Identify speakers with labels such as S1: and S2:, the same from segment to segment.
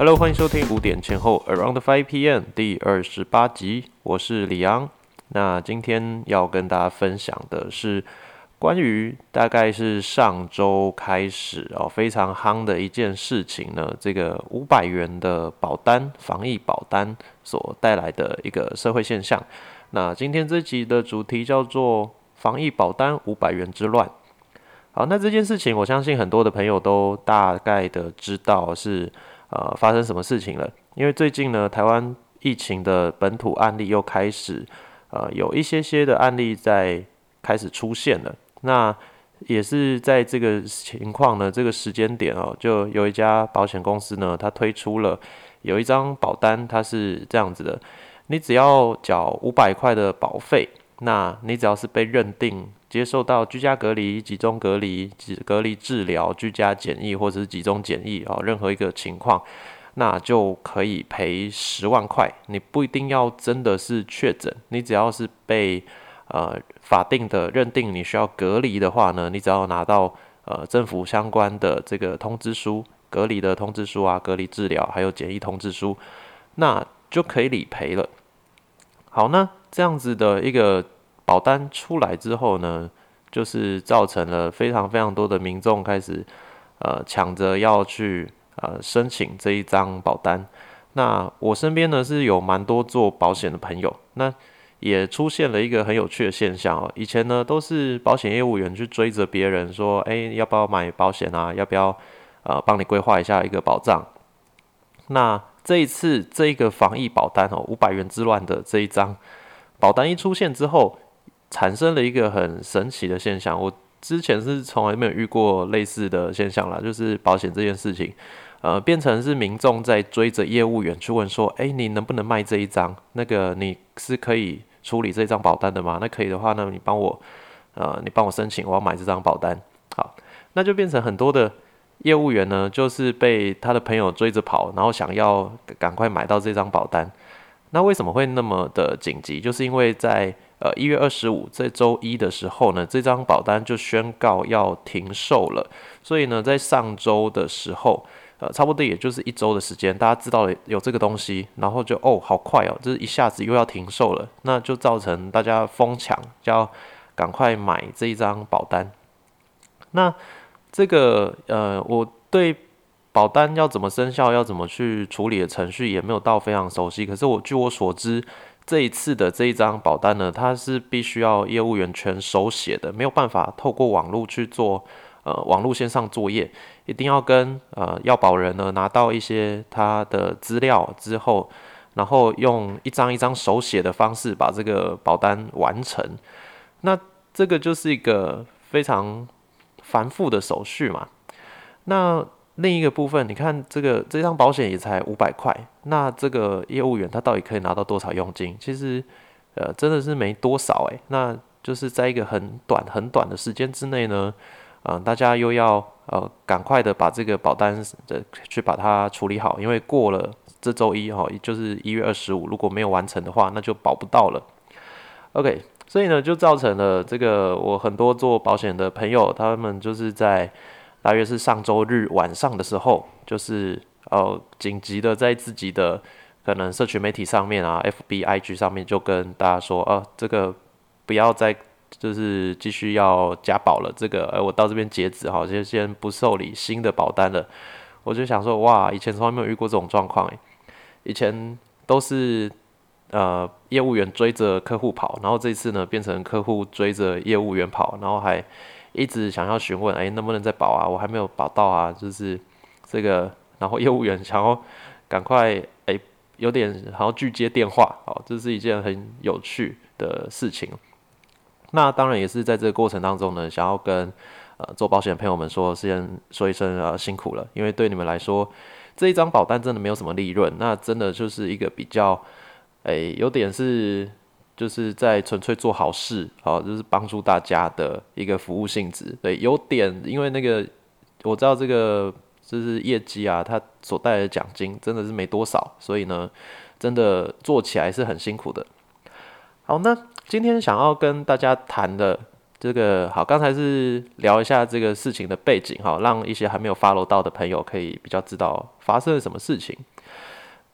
S1: Hello，欢迎收听五点前后 Around Five PM 第二十八集，我是李昂。那今天要跟大家分享的是关于大概是上周开始哦非常夯的一件事情呢，这个五百元的保单防疫保单所带来的一个社会现象。那今天这集的主题叫做防疫保单五百元之乱。好，那这件事情我相信很多的朋友都大概的知道是。呃，发生什么事情了？因为最近呢，台湾疫情的本土案例又开始，呃，有一些些的案例在开始出现了。那也是在这个情况呢，这个时间点哦，就有一家保险公司呢，它推出了有一张保单，它是这样子的：你只要缴五百块的保费，那你只要是被认定。接受到居家隔离、集中隔离、隔离治疗、居家检疫或者是集中检疫啊，任何一个情况，那就可以赔十万块。你不一定要真的是确诊，你只要是被呃法定的认定你需要隔离的话呢，你只要拿到呃政府相关的这个通知书、隔离的通知书啊、隔离治疗还有检疫通知书，那就可以理赔了。好，那这样子的一个。保单出来之后呢，就是造成了非常非常多的民众开始呃抢着要去呃申请这一张保单。那我身边呢是有蛮多做保险的朋友，那也出现了一个很有趣的现象哦。以前呢都是保险业务员去追着别人说，哎，要不要买保险啊？要不要呃帮你规划一下一个保障？那这一次这一个防疫保单哦，五百元之乱的这一张保单一出现之后。产生了一个很神奇的现象，我之前是从来没有遇过类似的现象啦，就是保险这件事情，呃，变成是民众在追着业务员去问说，哎，你能不能卖这一张？那个你是可以处理这张保单的吗？那可以的话呢，你帮我，呃，你帮我申请，我要买这张保单。好，那就变成很多的业务员呢，就是被他的朋友追着跑，然后想要赶快买到这张保单。那为什么会那么的紧急？就是因为在呃，一月二十五这周一的时候呢，这张保单就宣告要停售了。所以呢，在上周的时候，呃，差不多也就是一周的时间，大家知道了有这个东西，然后就哦，好快哦，就是一下子又要停售了，那就造成大家疯抢，要赶快买这一张保单。那这个呃，我对保单要怎么生效，要怎么去处理的程序也没有到非常熟悉。可是我据我所知。这一次的这一张保单呢，它是必须要业务员全手写的，没有办法透过网络去做，呃，网络线上作业，一定要跟呃要保人呢拿到一些他的资料之后，然后用一张一张手写的方式把这个保单完成。那这个就是一个非常繁复的手续嘛。那另一个部分，你看这个这张保险也才五百块，那这个业务员他到底可以拿到多少佣金？其实，呃，真的是没多少诶。那就是在一个很短很短的时间之内呢，嗯，大家又要呃赶快的把这个保单的去把它处理好，因为过了这周一哈，也就是一月二十五，如果没有完成的话，那就保不到了。OK，所以呢，就造成了这个我很多做保险的朋友，他们就是在。大约是上周日晚上的时候，就是呃紧急的在自己的可能社群媒体上面啊，FB、IG 上面就跟大家说，呃，这个不要再就是继续要加保了，这个呃我到这边截止哈，就先不受理新的保单了。我就想说，哇，以前从来没有遇过这种状况诶，以前都是呃业务员追着客户跑，然后这次呢变成客户追着业务员跑，然后还。一直想要询问，哎，能不能再保啊？我还没有保到啊，就是这个，然后业务员 想要赶快，哎，有点好像拒接电话，哦，这是一件很有趣的事情。那当然也是在这个过程当中呢，想要跟呃做保险的朋友们说，先说一声呃辛苦了，因为对你们来说，这一张保单真的没有什么利润，那真的就是一个比较，哎，有点是。就是在纯粹做好事，好，就是帮助大家的一个服务性质。对，有点，因为那个我知道这个就是业绩啊，它所带来的奖金真的是没多少，所以呢，真的做起来是很辛苦的。好，那今天想要跟大家谈的这个好，刚才是聊一下这个事情的背景哈，让一些还没有 follow 到的朋友可以比较知道发生了什么事情。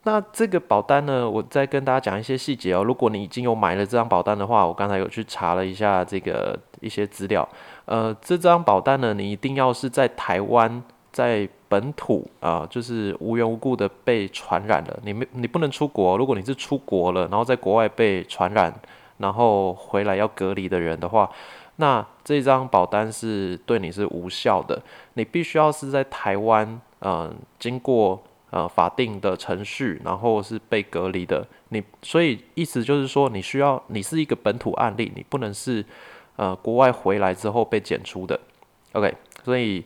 S1: 那这个保单呢，我再跟大家讲一些细节哦。如果你已经有买了这张保单的话，我刚才有去查了一下这个一些资料。呃，这张保单呢，你一定要是在台湾，在本土啊，就是无缘无故的被传染了，你没你不能出国。如果你是出国了，然后在国外被传染，然后回来要隔离的人的话，那这张保单是对你是无效的。你必须要是在台湾，嗯，经过。呃，法定的程序，然后是被隔离的。你所以意思就是说，你需要你是一个本土案例，你不能是呃国外回来之后被检出的。OK，所以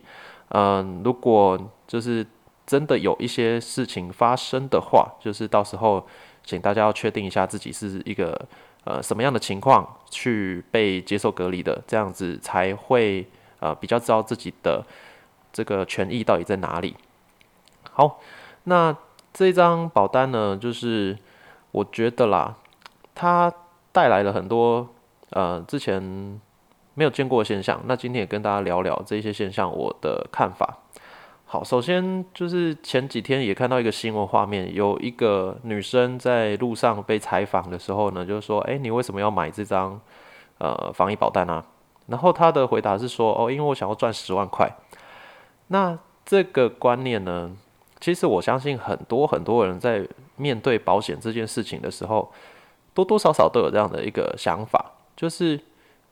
S1: 嗯，如果就是真的有一些事情发生的话，就是到时候请大家要确定一下自己是一个呃什么样的情况去被接受隔离的，这样子才会呃比较知道自己的这个权益到底在哪里。好。那这张保单呢，就是我觉得啦，它带来了很多呃之前没有见过的现象。那今天也跟大家聊聊这些现象我的看法。好，首先就是前几天也看到一个新闻画面，有一个女生在路上被采访的时候呢，就是说，哎，你为什么要买这张呃防疫保单啊？然后她的回答是说，哦，因为我想要赚十万块。那这个观念呢？其实我相信很多很多人在面对保险这件事情的时候，多多少少都有这样的一个想法，就是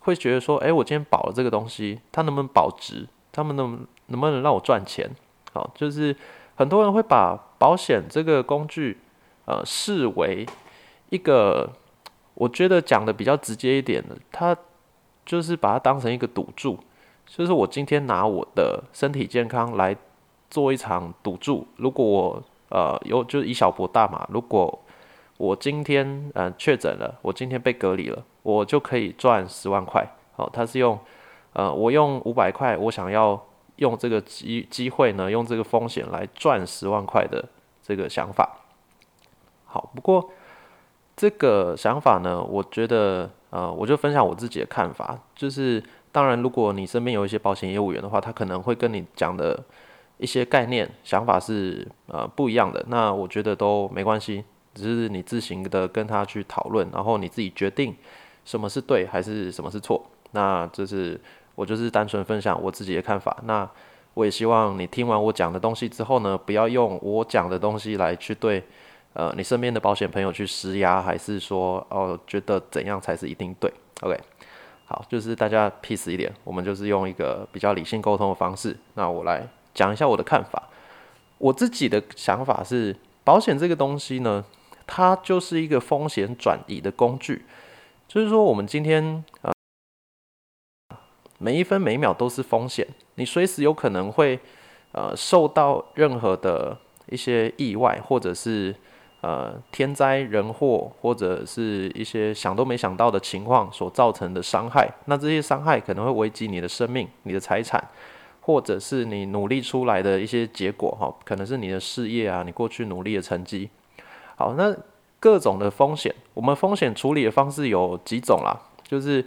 S1: 会觉得说，哎，我今天保了这个东西，它能不能保值？他们能能不能让我赚钱？好，就是很多人会把保险这个工具，呃，视为一个，我觉得讲的比较直接一点的，它就是把它当成一个赌注，就是我今天拿我的身体健康来。做一场赌注，如果我呃有就是以小博大嘛，如果我今天呃确诊了，我今天被隔离了，我就可以赚十万块。好，他是用呃我用五百块，我想要用这个机机会呢，用这个风险来赚十万块的这个想法。好，不过这个想法呢，我觉得呃我就分享我自己的看法，就是当然如果你身边有一些保险业务员的话，他可能会跟你讲的。一些概念想法是呃不一样的，那我觉得都没关系，只是你自行的跟他去讨论，然后你自己决定什么是对还是什么是错。那就是我就是单纯分享我自己的看法。那我也希望你听完我讲的东西之后呢，不要用我讲的东西来去对呃你身边的保险朋友去施压，还是说哦觉得怎样才是一定对。OK，好，就是大家 peace 一点，我们就是用一个比较理性沟通的方式。那我来。讲一下我的看法，我自己的想法是，保险这个东西呢，它就是一个风险转移的工具，就是说我们今天啊，每一分每秒都是风险，你随时有可能会呃受到任何的一些意外，或者是呃天灾人祸，或者是一些想都没想到的情况所造成的伤害，那这些伤害可能会危及你的生命、你的财产。或者是你努力出来的一些结果，哈，可能是你的事业啊，你过去努力的成绩。好，那各种的风险，我们风险处理的方式有几种啦，就是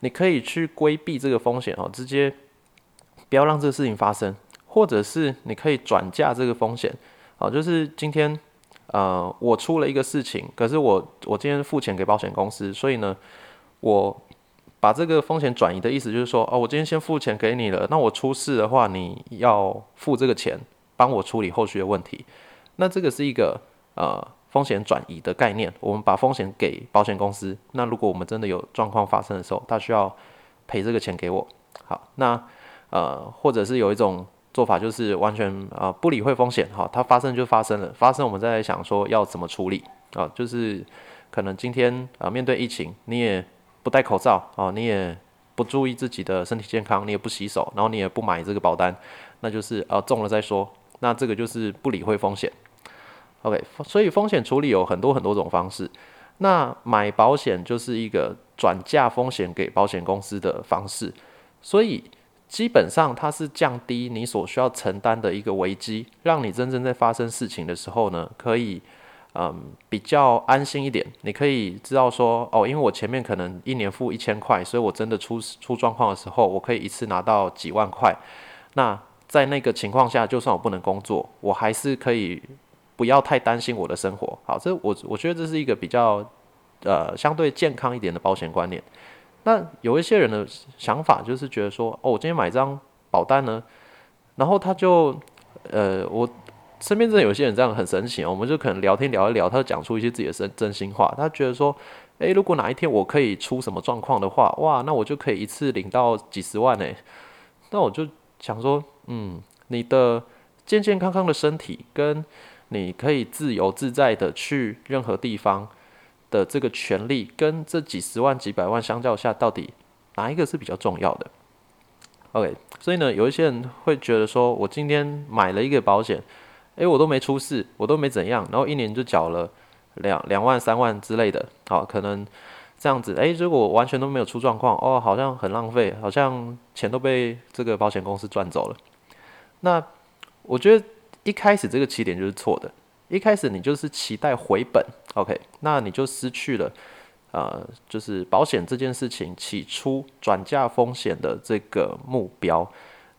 S1: 你可以去规避这个风险，哦，直接不要让这个事情发生，或者是你可以转嫁这个风险，好，就是今天呃我出了一个事情，可是我我今天付钱给保险公司，所以呢我。把这个风险转移的意思就是说，哦，我今天先付钱给你了，那我出事的话，你要付这个钱，帮我处理后续的问题。那这个是一个呃风险转移的概念，我们把风险给保险公司。那如果我们真的有状况发生的时候，他需要赔这个钱给我。好，那呃或者是有一种做法，就是完全啊不理会风险，哈，它发生就发生了，发生我们再来想说要怎么处理啊，就是可能今天啊面对疫情，你也。不戴口罩哦，你也不注意自己的身体健康，你也不洗手，然后你也不买这个保单，那就是呃中了再说，那这个就是不理会风险。OK，所以风险处理有很多很多种方式，那买保险就是一个转嫁风险给保险公司的方式，所以基本上它是降低你所需要承担的一个危机，让你真正在发生事情的时候呢，可以嗯比较安心一点。你可以知道说，哦，因为我前面可能一年付一千块，所以我真的出出状况的时候，我可以一次拿到几万块。那在那个情况下，就算我不能工作，我还是可以不要太担心我的生活。好，这我我觉得这是一个比较呃相对健康一点的保险观念。那有一些人的想法就是觉得说，哦，我今天买张保单呢，然后他就呃，我身边真的有些人这样很神奇哦，我们就可能聊天聊一聊，他就讲出一些自己的真真心话。他觉得说，诶，如果哪一天我可以出什么状况的话，哇，那我就可以一次领到几十万诶。那我就想说。嗯，你的健健康康的身体，跟你可以自由自在的去任何地方的这个权利，跟这几十万、几百万相较下，到底哪一个是比较重要的？OK，所以呢，有一些人会觉得说，我今天买了一个保险，诶，我都没出事，我都没怎样，然后一年就缴了两两万、三万之类的，好，可能这样子，诶，如果完全都没有出状况，哦，好像很浪费，好像钱都被这个保险公司赚走了。那我觉得一开始这个起点就是错的，一开始你就是期待回本，OK，那你就失去了，呃，就是保险这件事情起初转嫁风险的这个目标，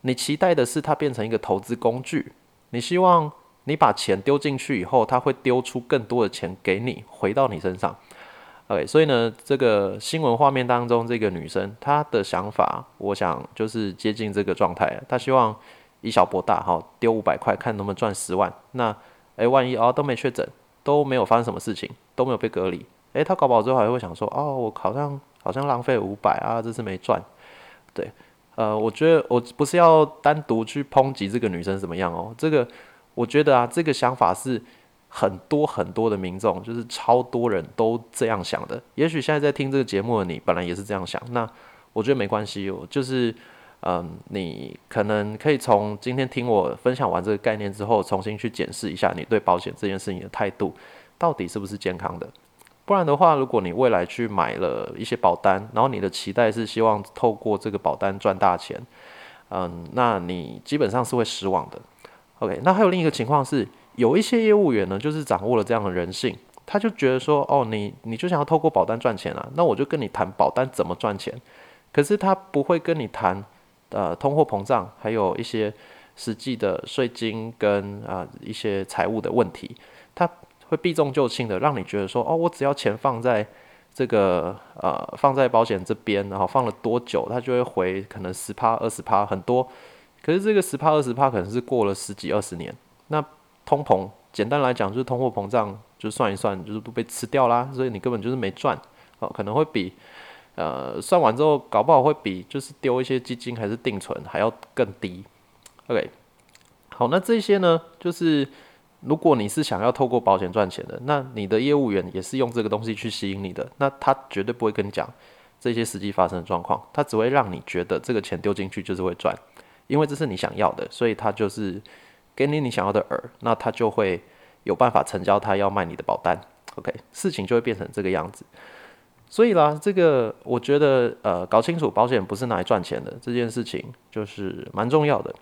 S1: 你期待的是它变成一个投资工具，你希望你把钱丢进去以后，它会丢出更多的钱给你回到你身上，OK，所以呢，这个新闻画面当中这个女生她的想法，我想就是接近这个状态，她希望。以小博大，哈，丢五百块，看能不能赚十万。那，诶，万一哦都没确诊，都没有发生什么事情，都没有被隔离，诶，她搞不好之后还会想说，哦，我好像好像浪费五百啊，这次没赚。对，呃，我觉得我不是要单独去抨击这个女生怎么样哦，这个我觉得啊，这个想法是很多很多的民众，就是超多人都这样想的。也许现在在听这个节目的你，本来也是这样想，那我觉得没关系，我就是。嗯，你可能可以从今天听我分享完这个概念之后，重新去检视一下你对保险这件事情的态度，到底是不是健康的？不然的话，如果你未来去买了一些保单，然后你的期待是希望透过这个保单赚大钱，嗯，那你基本上是会失望的。OK，那还有另一个情况是，有一些业务员呢，就是掌握了这样的人性，他就觉得说，哦，你你就想要透过保单赚钱啊，那我就跟你谈保单怎么赚钱，可是他不会跟你谈。呃，通货膨胀，还有一些实际的税金跟啊一些财务的问题，他会避重就轻的让你觉得说，哦，我只要钱放在这个呃放在保险这边，然后放了多久，他就会回可能十趴二十趴很多，可是这个十帕二十帕可能是过了十几二十年，那通膨简单来讲就是通货膨胀，就算一算就是都被吃掉啦，所以你根本就是没赚，哦，可能会比。呃，算完之后，搞不好会比就是丢一些基金还是定存还要更低。OK，好，那这些呢，就是如果你是想要透过保险赚钱的，那你的业务员也是用这个东西去吸引你的，那他绝对不会跟你讲这些实际发生的状况，他只会让你觉得这个钱丢进去就是会赚，因为这是你想要的，所以他就是给你你想要的饵，那他就会有办法成交他要卖你的保单。OK，事情就会变成这个样子。所以啦，这个我觉得，呃，搞清楚保险不是拿来赚钱的这件事情，就是蛮重要的。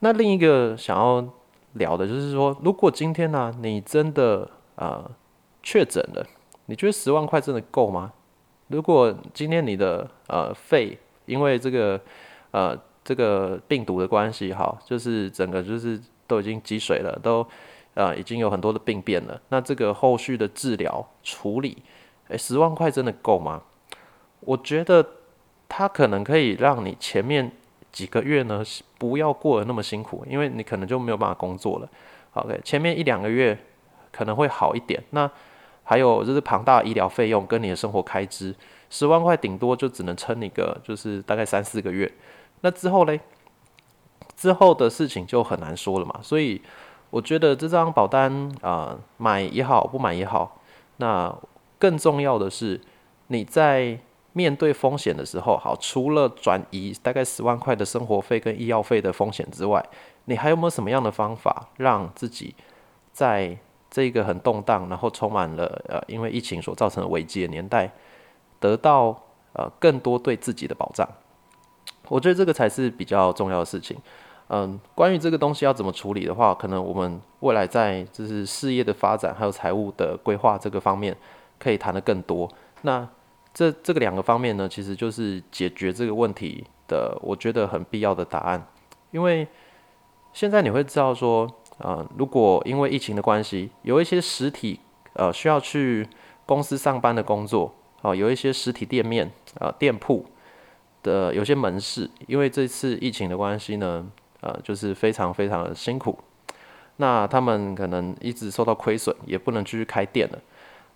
S1: 那另一个想要聊的就是说，如果今天呢，你真的呃确诊了，你觉得十万块真的够吗？如果今天你的呃肺因为这个呃这个病毒的关系，哈，就是整个就是都已经积水了，都呃已经有很多的病变了，那这个后续的治疗处理。诶，十万块真的够吗？我觉得它可能可以让你前面几个月呢不要过得那么辛苦，因为你可能就没有办法工作了。OK，前面一两个月可能会好一点。那还有就是庞大医疗费用跟你的生活开支，十万块顶多就只能撑你个就是大概三四个月。那之后嘞，之后的事情就很难说了嘛。所以我觉得这张保单啊，买也好，不买也好，那。更重要的是，你在面对风险的时候，好，除了转移大概十万块的生活费跟医药费的风险之外，你还有没有什么样的方法，让自己在这个很动荡，然后充满了呃因为疫情所造成的危机的年代，得到呃更多对自己的保障？我觉得这个才是比较重要的事情。嗯，关于这个东西要怎么处理的话，可能我们未来在就是事业的发展还有财务的规划这个方面可以谈的更多。那这这个两个方面呢，其实就是解决这个问题的，我觉得很必要的答案。因为现在你会知道说，呃，如果因为疫情的关系，有一些实体呃需要去公司上班的工作，哦，有一些实体店面啊店铺的有些门市，因为这次疫情的关系呢。呃，就是非常非常的辛苦，那他们可能一直受到亏损，也不能继续开店了。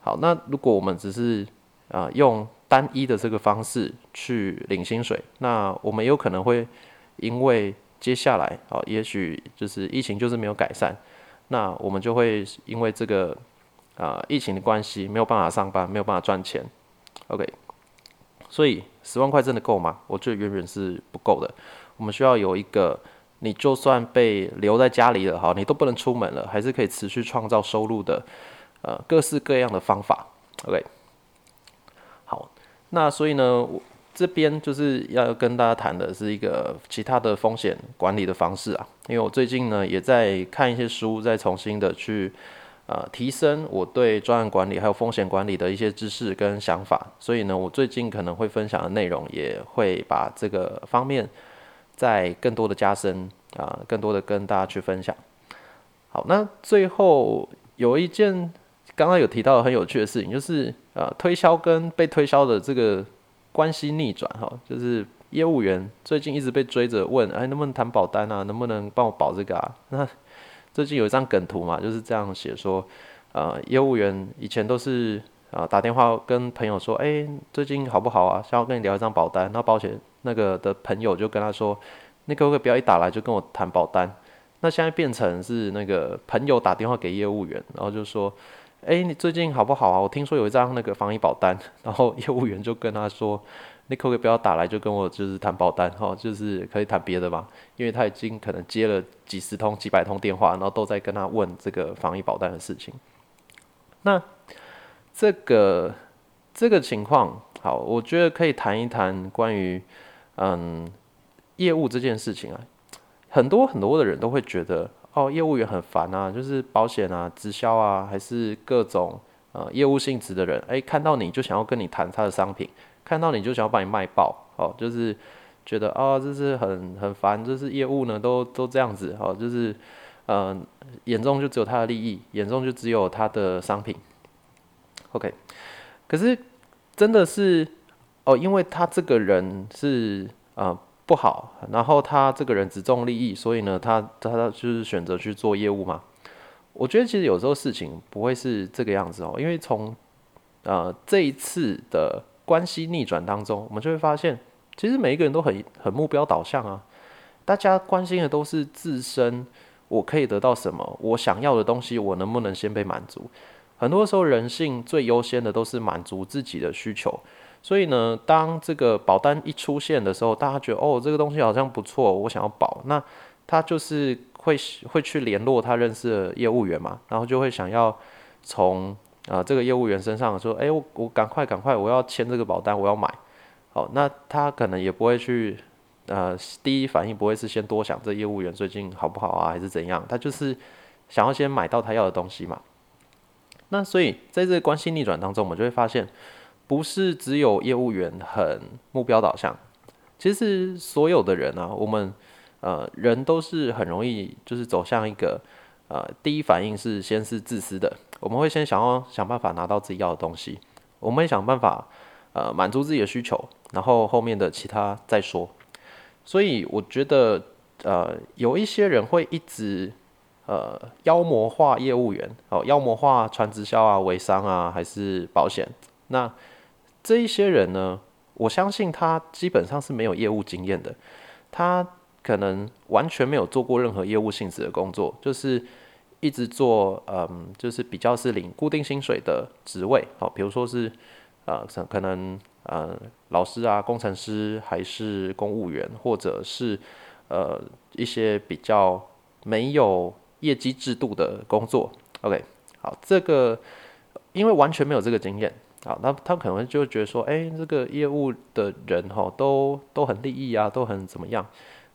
S1: 好，那如果我们只是啊用单一的这个方式去领薪水，那我们有可能会因为接下来啊，也许就是疫情就是没有改善，那我们就会因为这个啊疫情的关系没有办法上班，没有办法赚钱。OK，所以十万块真的够吗？我觉得远远是不够的，我们需要有一个。你就算被留在家里了，哈，你都不能出门了，还是可以持续创造收入的，呃，各式各样的方法，OK。好，那所以呢，我这边就是要跟大家谈的是一个其他的风险管理的方式啊，因为我最近呢也在看一些书，再重新的去呃提升我对专案管理还有风险管理的一些知识跟想法，所以呢，我最近可能会分享的内容也会把这个方面。再更多的加深啊，更多的跟大家去分享。好，那最后有一件刚刚有提到很有趣的事情，就是呃，推销跟被推销的这个关系逆转哈，就是业务员最近一直被追着问，哎，能不能谈保单啊？能不能帮我保这个啊？那最近有一张梗图嘛，就是这样写说，呃，业务员以前都是啊打电话跟朋友说，哎，最近好不好啊？想要跟你聊一张保单，那保险。那个的朋友就跟他说：“那可不可以不要一打来就跟我谈保单？”那现在变成是那个朋友打电话给业务员，然后就说：“哎，你最近好不好啊？我听说有一张那个防疫保单。”然后业务员就跟他说：“你可不可以不要打来就跟我就是谈保单？哈，就是可以谈别的嘛？因为他已经可能接了几十通、几百通电话，然后都在跟他问这个防疫保单的事情。那这个这个情况，好，我觉得可以谈一谈关于。”嗯，业务这件事情啊，很多很多的人都会觉得，哦，业务员很烦啊，就是保险啊、直销啊，还是各种呃业务性质的人，哎，看到你就想要跟你谈他的商品，看到你就想要把你卖爆，哦，就是觉得啊，这是很很烦，就是业务呢都都这样子，哦，就是嗯，眼中就只有他的利益，眼中就只有他的商品，OK，可是真的是。哦，因为他这个人是呃不好，然后他这个人只重利益，所以呢，他他就是选择去做业务嘛。我觉得其实有时候事情不会是这个样子哦，因为从呃这一次的关系逆转当中，我们就会发现，其实每一个人都很很目标导向啊，大家关心的都是自身我可以得到什么，我想要的东西我能不能先被满足。很多时候人性最优先的都是满足自己的需求。所以呢，当这个保单一出现的时候，大家觉得哦，这个东西好像不错，我想要保。那他就是会会去联络他认识的业务员嘛，然后就会想要从啊这个业务员身上说，哎，我我赶快赶快，我要签这个保单，我要买。好，那他可能也不会去呃第一反应不会是先多想这业务员最近好不好啊，还是怎样？他就是想要先买到他要的东西嘛。那所以在这个关系逆转当中，我们就会发现。不是只有业务员很目标导向，其实所有的人啊，我们呃人都是很容易就是走向一个呃第一反应是先是自私的，我们会先想要想办法拿到自己要的东西，我们会想办法呃满足自己的需求，然后后面的其他再说。所以我觉得呃有一些人会一直呃妖魔化业务员哦，妖魔化传直销啊、微商啊，还是保险那。这一些人呢，我相信他基本上是没有业务经验的，他可能完全没有做过任何业务性质的工作，就是一直做，嗯，就是比较是领固定薪水的职位，好，比如说是，呃，可能呃老师啊、工程师，还是公务员，或者是呃一些比较没有业绩制度的工作。OK，好，这个因为完全没有这个经验。好，那他可能就觉得说，哎，这个业务的人哈，都都很利益啊，都很怎么样？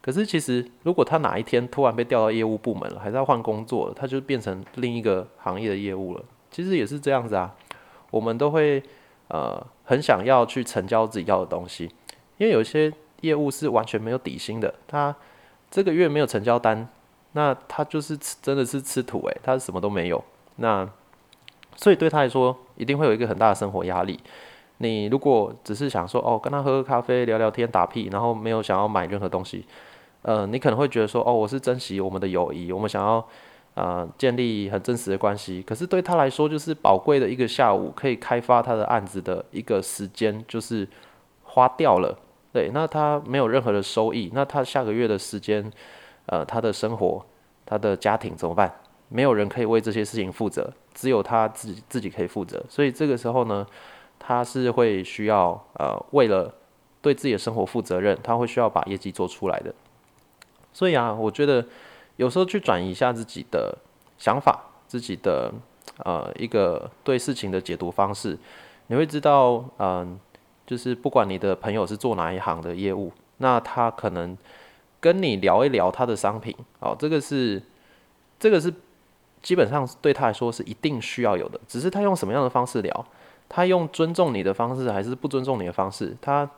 S1: 可是其实如果他哪一天突然被调到业务部门了，还是要换工作了，他就变成另一个行业的业务了。其实也是这样子啊，我们都会呃很想要去成交自己要的东西，因为有些业务是完全没有底薪的，他这个月没有成交单，那他就是吃真的是吃土诶，他什么都没有。那所以对他来说，一定会有一个很大的生活压力。你如果只是想说哦，跟他喝喝咖啡、聊聊天、打屁，然后没有想要买任何东西，呃，你可能会觉得说哦，我是珍惜我们的友谊，我们想要呃建立很真实的关系。可是对他来说，就是宝贵的一个下午，可以开发他的案子的一个时间，就是花掉了。对，那他没有任何的收益，那他下个月的时间，呃，他的生活、他的家庭怎么办？没有人可以为这些事情负责，只有他自己自己可以负责。所以这个时候呢，他是会需要呃，为了对自己的生活负责任，他会需要把业绩做出来的。所以啊，我觉得有时候去转移一下自己的想法，自己的呃一个对事情的解读方式，你会知道，嗯，就是不管你的朋友是做哪一行的业务，那他可能跟你聊一聊他的商品，哦，这个是这个是。基本上对他来说是一定需要有的，只是他用什么样的方式聊，他用尊重你的方式还是不尊重你的方式，他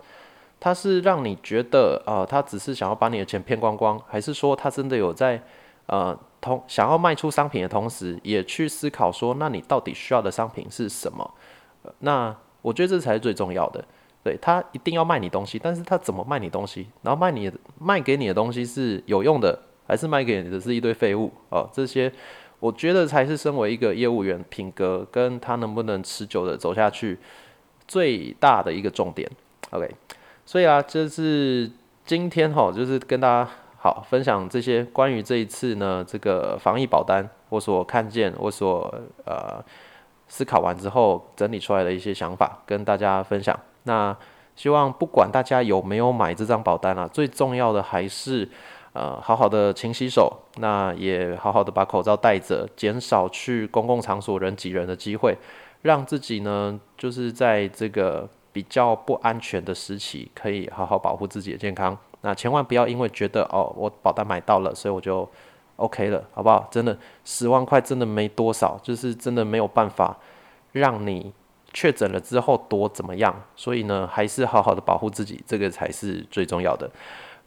S1: 他是让你觉得啊，他只是想要把你的钱骗光光，还是说他真的有在呃同想要卖出商品的同时，也去思考说，那你到底需要的商品是什么？那我觉得这才是最重要的。对他一定要卖你东西，但是他怎么卖你东西？然后卖你卖给你的东西是有用的，还是卖给你的是一堆废物？哦，这些。我觉得才是身为一个业务员品格跟他能不能持久的走下去最大的一个重点。OK，所以啊，这是今天哈，就是跟大家好分享这些关于这一次呢这个防疫保单我所看见我所呃思考完之后整理出来的一些想法跟大家分享。那希望不管大家有没有买这张保单啊，最重要的还是。呃，好好的勤洗手，那也好好的把口罩戴着，减少去公共场所人挤人的机会，让自己呢，就是在这个比较不安全的时期，可以好好保护自己的健康。那千万不要因为觉得哦，我保单买到了，所以我就 OK 了，好不好？真的十万块真的没多少，就是真的没有办法让你确诊了之后多怎么样。所以呢，还是好好的保护自己，这个才是最重要的。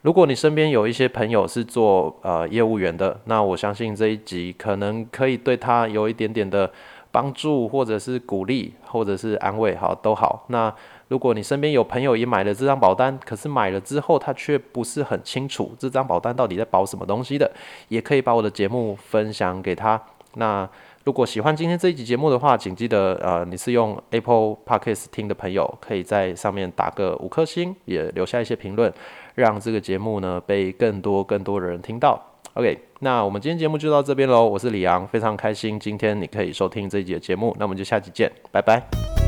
S1: 如果你身边有一些朋友是做呃业务员的，那我相信这一集可能可以对他有一点点的帮助，或者是鼓励，或者是安慰，好都好。那如果你身边有朋友也买了这张保单，可是买了之后他却不是很清楚这张保单到底在保什么东西的，也可以把我的节目分享给他。那如果喜欢今天这一集节目的话，请记得，呃，你是用 Apple Podcast 听的朋友，可以在上面打个五颗星，也留下一些评论，让这个节目呢被更多更多的人听到。OK，那我们今天节目就到这边喽，我是李阳，非常开心今天你可以收听这一集的节目，那我们就下期见，拜拜。